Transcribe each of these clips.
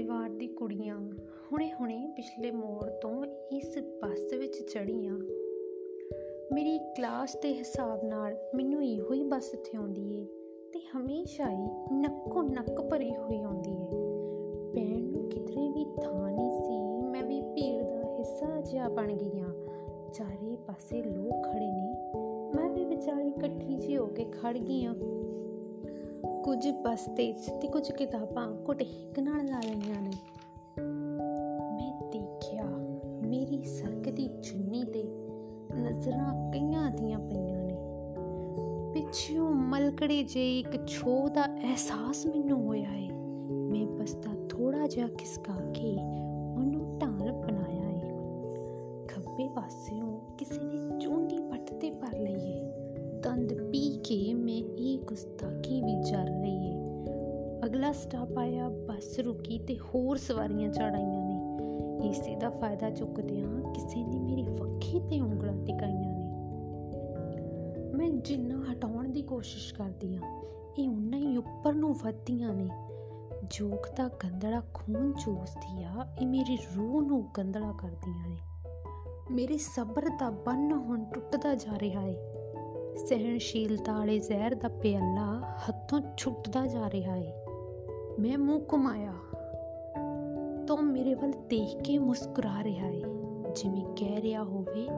ਪਰਿਵਾਰ ਦੀ ਕੁੜੀਆਂ ਹੁਣੇ-ਹੁਣੇ ਪਿਛਲੇ ਮੋੜ ਤੋਂ ਇਸ ਬੱਸ ਵਿੱਚ ਚੜ੍ਹੀਆਂ। ਮੇਰੀ ਕਲਾਸ ਦੇ ਹਿਸਾਬ ਨਾਲ ਮੈਨੂੰ ਇਹੋ ਹੀ ਬੱਸ ਇੱਥੇ ਆਉਂਦੀ ਏ ਤੇ ਹਮੇਸ਼ਾ ਹੀ ਨੱਕੋ ਨੱਕ ਭਰੀ ਹੋਈ ਆਉਂਦੀ ਏ। ਬੈਣ ਨੂੰ ਕਿਧਰੇ ਵੀ ਥਾਂ ਨਹੀਂ ਸੀ, ਮੈਂ ਵੀ ਭੀੜ ਦਾ ਹਿੱਸਾ ਜਿਹਾ ਬਣ ਗਈਆਂ। ਚਾਰੇ ਪਾਸੇ ਲੋਕ ਖੜੇ ਨੇ। ਮੈਂ ਵੀ ਵਿਚਾਰੀ ਇਕੱਠੀ ਜੀ ਹੋ ਕੇ ਖੜ ਗਈਆਂ ਕੁਝ ਬਸਤੇ ਤੇ ਕੁਝ ਕਿਤਾਬਾਂ ਘੁੱਟ ਹਿੱਕ ਨਾਲ ਲਾ ਲਈਆਂ ਨੇ। ਮੈਂ ਦੇਖਿਆ ਮੇਰੀ ਸਰਕਦੀ ਚੁੰਨੀ ਤੇ ਨਜ਼ਰਾਂ ਕਈਆਂ ਦੀਆਂ ਪਈਆਂ ਨੇ। ਪਿੱਛੋਂ ਮਲਕੜੇ ਜੇ ਇੱਕ ਛੋਹ ਦਾ ਅਹਿਸਾਸ ਮੈਨੂੰ ਹੋਇਆ ਏ। ਮੈਂ ਬਸਤਾ ਥੋੜਾ ਜਿਹਾ ਖਿਸਕਾ ਕੇ ਉਹਨੂੰ ਢਾਲ ਬਣਾਇਆ ਏ। ਖੱਬੇ ਪਾਸਿਓਂ ਕਿਸੇ ਨੇ ਚੁੰਡੀ ਪੱਟ ਤੇ ਭਰ ਲਈ ਏ। ਦੰਦ ਪੀ ਕੇ ਮੈਂ ਇਹ ਗੁਸਤਾਖੀ ਵੀ ਜਰ ਰਹੀ ਏ। ਅਗਲਾ ਸਟਾਪ ਆਇਆ, ਬੱਸ ਰੁਕੀ ਤੇ ਹੋਰ ਸਵਾਰੀਆਂ ਚੜਾਈਆਂ ਨੇ। ਇਸੇ ਦਾ ਫਾਇਦਾ ਚੁੱਕਦਿਆਂ ਕਿਸੇ ਨੇ ਮੇਰੀ ਵੱਖੀ ਤੇ ਉਂਗਲਾਂ ਟਿਕਾਈਆਂ ਨੇ। ਮੈਂ ਜਿੰਨਾ ਹਟਾਉਣ ਦੀ ਕੋਸ਼ਿਸ਼ ਕਰਦੀ ਆ, ਇਹ ਉਨਾ ਹੀ ਉੱਪਰ ਨੂੰ ਵੱਧਦੀਆਂ ਨੇ। ਜੋਕ ਦਾ ਗੰਦਲਾ ਖੂਨ ਚੂਸਦੀ ਆ ਇਹ ਮੇਰੀ ਰੂਹ ਨੂੰ ਗੰਦਲਾ ਕਰਦੀਆਂ ਨੇ। ਮੇਰੇ ਸਬਰ ਦਾ ਬੰਨ ਹੁਣ ਟੁੱਟਦਾ ਜਾ ਰਿਹਾ ਏ। ਸਹਿਣਸ਼ੀਲਤਾ ਵਾਲੇ ਜ਼ਹਿਰ ਦਾ ਪਿਆਲਾ ਹੱਥੋਂ ਛੁੱਟਦਾ ਜਾ ਰਿਹਾ ਏ। ਮੈਂ ਮੂੰਹ ਘੁਮਾਇਆ। ਤਾਂ ਮੇਰੇ ਵੱਲ ਦੇਖ ਕੇ ਮੁਸਕਰਾ ਰਿਹਾ ਏ। ਜਿਵੇਂ ਕਹਿ ਰਿਹਾ ਹੋਵੇ,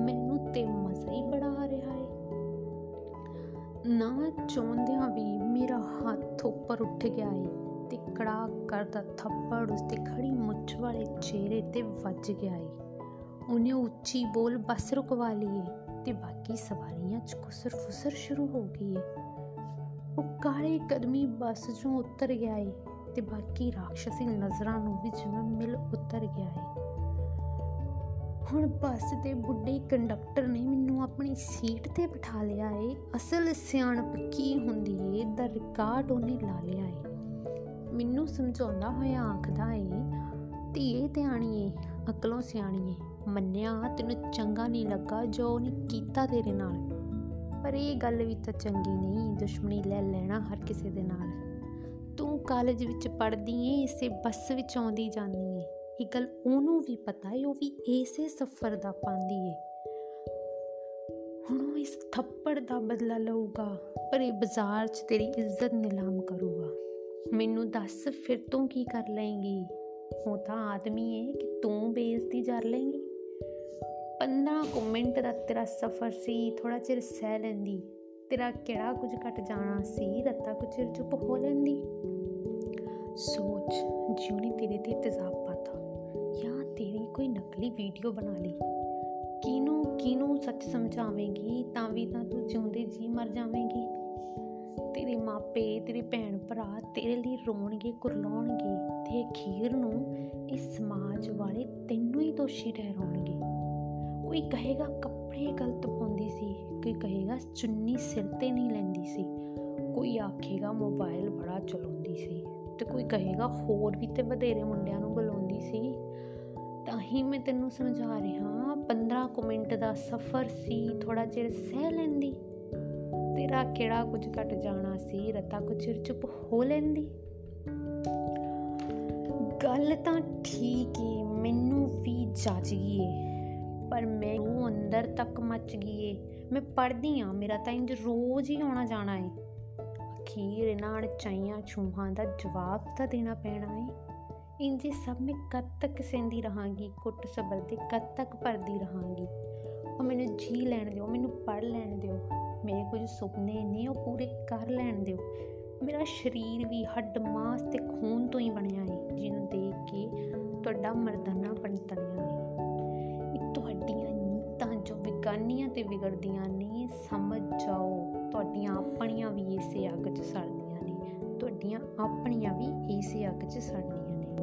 ਮੈਨੂੰ ਤੇ ਮਜ਼ਾ ਹੀ ਬੜਾ ਆ ਰਿਹਾ ਏ। ਨਾ ਚਾਹੁੰਦਿਆਂ ਵੀ ਮੇਰਾ ਹੱਥ ਉੱਪਰ ਉੱਠ ਗਿਆ ਏ ਤੇ ਕੜਾ ਕਰਦਾ ਥੱਪੜ ਉਸਤੇ ਖੜੀ ਮੁੱਛ ਵਾਲੇ ਚਿਹਰੇ ਤੇ ਵੱਜ ਗਿਆ ਏ। ਉਹਨੇ ਉੱਚੀ ਬੋਲ ਬੱਸ ਰੁਕਵਾ ਲਈ ਏ। ਤੇ ਬਾਕੀ ਸਵਾਰੀਆਂ ਚ ਕੁਸਰ ਫੁਸਰ ਸ਼ੁਰੂ ਹੋ ਗਈ ਏ। ਉਹ ਕਾਲੇ ਕਦਮੀ ਬੱਸ ਚੋਂ ਉਤਰ ਗਿਆ ਏ ਤੇ ਬਾਕੀ ਰਾਖਸ਼ਸੀ ਨਜ਼ਰਾਂ ਨੂੰ ਵੀ ਜਿਵੇਂ ਮਿਲ ਉਤਰ ਗਿਆ ਏ। ਹੁਣ ਬੱਸ ਦੇ ਬੁੱਢੇ ਕੰਡਕਟਰ ਨੇ ਮੈਨੂੰ ਆਪਣੀ ਸੀਟ ਤੇ ਬਿਠਾ ਲਿਆ ਏ। ਅਸਲ ਸਿਆਣਪ ਕੀ ਹੁੰਦੀ ਏ? ਦਾ ਰਿਕਾਰਡ ਉਹਨੇ ਲਾ ਲਿਆ ਏ। ਮੈਨੂੰ ਸਮਝਾਉਂਦਾ ਹੋਇਆ ਆਖਦਾ ਏ, ਧੀਏ ਧਿਆਣੀ ਏ ਅਕਲੋਂ ਸਿਆਣੀ ਏ ਮੰਨਿਆ, ਤੈਨੂੰ ਚੰਗਾ ਨਹੀਂ ਲੱਗਾ ਜੋ ਉਹਨੇ ਕੀਤਾ ਤੇਰੇ ਨਾਲ। ਪਰ ਇਹ ਗੱਲ ਵੀ ਤਾਂ ਚੰਗੀ ਨਹੀਂ, ਦੁਸ਼ਮਣੀ ਲੈ ਲੈਣਾ ਹਰ ਕਿਸੇ ਦੇ ਨਾਲ। ਤੂੰ ਕਾਲਜ ਵਿੱਚ ਪੜ੍ਹਦੀ ਏ, ਇਸੇ ਬੱਸ ਵਿੱਚ ਆਉਂਦੀ ਜਾਂਦੀ ਏ। ਇਹ ਗੱਲ ਉਹਨੂੰ ਵੀ ਪਤਾ ਏ, ਉਹ ਵੀ ਇਸੇ ਸਫ਼ਰ ਦਾ ਪਾਉਂਦੀ ਏ। ਹੁਣ ਉਹ ਇਸ ਥੱਪੜ ਦਾ ਬਦਲਾ ਲਊਗਾ, ਪਰ ਇਹ ਬਾਜ਼ਾਰ 'ਚ ਤੇਰੀ ਇੱਜ਼ਤ ਨਿਲਾਮ ਕਰੂਗਾ। ਮੈਨੂੰ ਦੱਸ, ਫਿਰ ਤੂੰ ਕੀ ਕਰ ਲਏਂਗੀ? ਉਹ ਤਾਂ ਆਦਮੀ ਏ, ਕਿ ਤੂੰ ਬੇਇੱਜ਼ਤੀ ਕਰ ਲਏਂਗੀ? 15 ਕੁ ਮਿੰਟ ਦਾ ਤੇਰਾ ਸਫ਼ਰ ਸੀ ਥੋੜਾ ਚਿਰ ਸਹਿ ਲੈਂਦੀ। ਤੇਰਾ ਕਿਹੜਾ ਕੁਝ ਘਟ ਜਾਣਾ ਸੀ, ਰੱਤਾ ਕੁ ਚਿਰ ਚੁੱਪ ਹੋ ਲੈਂਦੀ। ਸੋਚ, ਜਿਉਂ ਨੇ ਤੇਰੇ ਤੇ ਤੇਜ਼ਾਬ ਪਾਤਾ ਜਾਂ ਤੇਰੀ ਕੋਈ ਨਕਲੀ ਵੀਡੀਓ ਬਣਾ ਲਈ। ਕਿਨੂੰ ਕਿਨੂੰ ਸੱਚ ਸਮਝਾਵੇਂਗੀ, ਤਾਂ ਵੀ ਤਾਂ ਤੂੰ ਜਿਉਂਦੇ ਜੀ ਮਰ ਜਾਵੇਂਗੀ। ਤੇਰੇ ਮਾਪੇ, ਤੇਰੇ ਭੈਣ ਭਰਾ ਤੇਰੇ ਲਈ ਰੋਣਗੇ, ਕੁਰਲਾਉਣਗੇ ਤੇ ਅਖੀਰ ਨੂੰ ਇਸ ਸਮਾਜ ਵਾਲੇ ਤੈਨੂੰ ਹੀ ਦੋਸ਼ੀ ਠਹਿਰਾਉਣਗੇ। ਕੋਈ ਕਹੇਗਾ ਕੱਪੜੇ ਗਲਤ ਪਾਉਂਦੀ ਸੀ, ਕੋਈ ਕਹੇਗਾ ਚੁੰਨੀ ਸਿਰ ਤੇ ਨਹੀਂ ਲੈਂਦੀ ਸੀ, ਕੋਈ ਆਖੇਗਾ ਮੋਬਾਈਲ ਬੜਾ ਚਲਾਉਂਦੀ ਸੀ ਤੇ ਕੋਈ ਕਹੇਗਾ ਹੋਰ ਵੀ ਤੇ ਵਧੇਰੇ ਮੁੰਡਿਆਂ ਨੂੰ ਬੁਲਾਉਂਦੀ ਸੀ। ਤਾਂ ਹੀ ਮੈਂ ਤੈਨੂੰ ਸਮਝਾ ਰਿਹਾ 15 ਕੁ ਮਿੰਟ ਦਾ ਸਫ਼ਰ ਸੀ ਥੋੜਾ ਚਿਰ ਸਹਿ ਲੈਂਦੀ। ਤੇਰਾ ਕਿਹੜਾ ਕੁਝ ਘਟ ਜਾਣਾ ਸੀ? ਰਤਾ ਕੁ ਚਿਰ ਚੁੱਪ ਹੋ ਲੈਂਦੀ। ਗੱਲ ਤਾਂ ਠੀਕ ਏ, ਮੈਨੂੰ ਵੀ ਜੱਜ ਗਈ ਏ। ਪਰ ਮੈਂ ਉਹ ਅੰਦਰ ਤੱਕ ਮੱਚ ਗਈ ਏ। ਮੈਂ ਪੜਦੀ ਆ, ਮੇਰਾ ਤਾਂ ਇੰਜ ਰੋਜ਼ ਹੀ ਆਉਣਾ ਜਾਣਾ ਏ। ਅਖੀਰ ਇਹਨਾਂ ਅਣਚਾਈਆਂ ਛੂਹਾਂ ਦਾ ਜਵਾਬ ਤਾਂ ਦੇਣਾ ਪੈਣਾ ਏ। ਇੰਜੇ ਸਭ ਮੈਂ ਕਦ ਤੱਕ ਸਹਿੰਦੀ ਰਹਾਂਗੀ, ਕੁੱਟ ਸਬਰ ਤੇ ਕਦ ਤੱਕ ਭਰਦੀ ਰਹਾਂਗੀ। ਉਹ ਮੈਨੂੰ ਜੀ ਲੈਣ ਦਿਓ, ਮੈਨੂੰ ਪੜ ਲੈਣ ਦਿਓ। ਮੇਰੇ ਕੁਝ ਸੁਪਨੇ ਨੇ, ਉਹ ਪੂਰੇ ਕਰ ਲੈਣ ਦਿਓ। ਮੇਰਾ ਸਰੀਰ ਵੀ ਹੱਡ, ਮਾਸ ਤੇ ਖੂਨ ਤੋਂ ਹੀ ਬਣਿਆ ਏ, ਜਿਹਨੂੰ ਦੇਖ ਕੇ ਤੁਹਾਡਾ ਮਰਦਾਨਾ ਬਣ ਤਲਿਆ ਏ। ਇਹ ਤੁਹਾਡੀਆਂ ਨੀਤਾਂ ਜੋ ਵਿਗਾਨੀਆਂ ਤੇ ਵਿਗੜਦੀਆਂ ਨੇ ਸਮਝ ਜਾਓ, ਤੁਹਾਡੀਆਂ ਆਪਣੀਆਂ ਵੀ ਇਸੇ ਅੱਗ 'ਚ ਸੜਦੀਆਂ ਨੇ, ਤੁਹਾਡੀਆਂ ਆਪਣੀਆਂ ਵੀ ਇਸੇ ਅੱਗ 'ਚ ਸੜਨੀਆਂ ਨੇ।